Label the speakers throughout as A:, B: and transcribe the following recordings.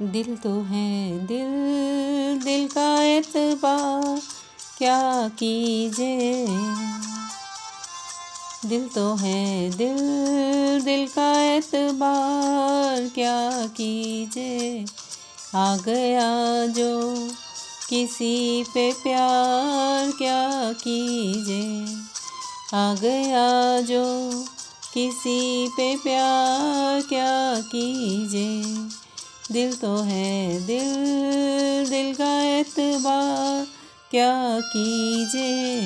A: दिल तो है दिल दिल का एतबार, क्या कीजे दिल तो है दिल दिल का एतबार, क्या कीजे आ गया जो किसी पे प्यार, क्या कीजे आ गया जो किसी पे प्यार, क्या कीजे दिल तो है दिल दिल का एतबार क्या कीजिए?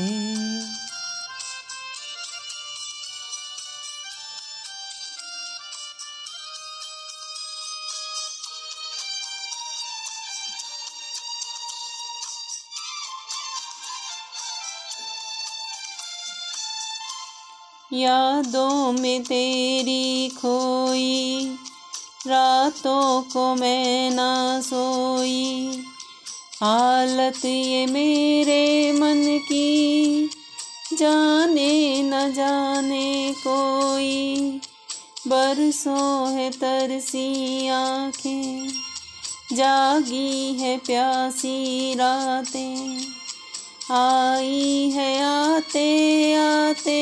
A: यादों में तेरी खोई रातों को मैं ना सोई। हालत ये मेरे मन की, जाने न जाने कोई। बरसों है तरसी आँखें, जागी है प्यासी रातें। आई है आते आते,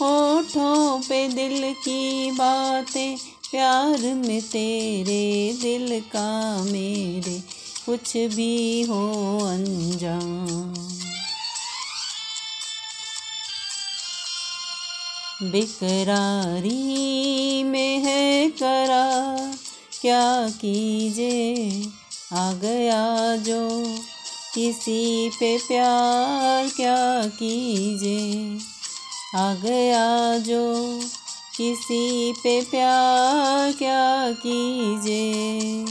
A: होठों पे दिल की बातें। प्यार में तेरे दिल का मेरे कुछ भी हो अनजान बेकरारी में है करा, क्या कीजे आ गया जो किसी पे प्यार, क्या कीजे आ गया जो किसी पे प्यार क्या कीजिए?